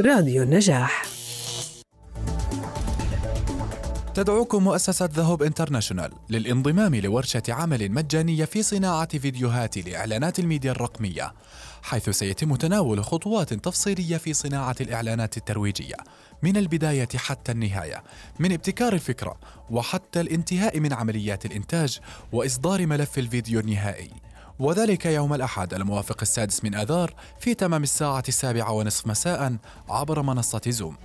راديو النجاح. تدعوكم مؤسسة ذهب International للانضمام لورشة عمل مجانية في صناعة فيديوهات لإعلانات الميديا الرقمية حيث سيتم تناول خطوات تفصيلية في صناعة الإعلانات الترويجية من البداية حتى النهاية من ابتكار الفكرة وحتى الانتهاء من عمليات الإنتاج وإصدار ملف الفيديو النهائي. وذلك يوم الأحد الموافق السادس من آذار في تمام الساعة السابعة ونصف مساء عبر منصة زوم.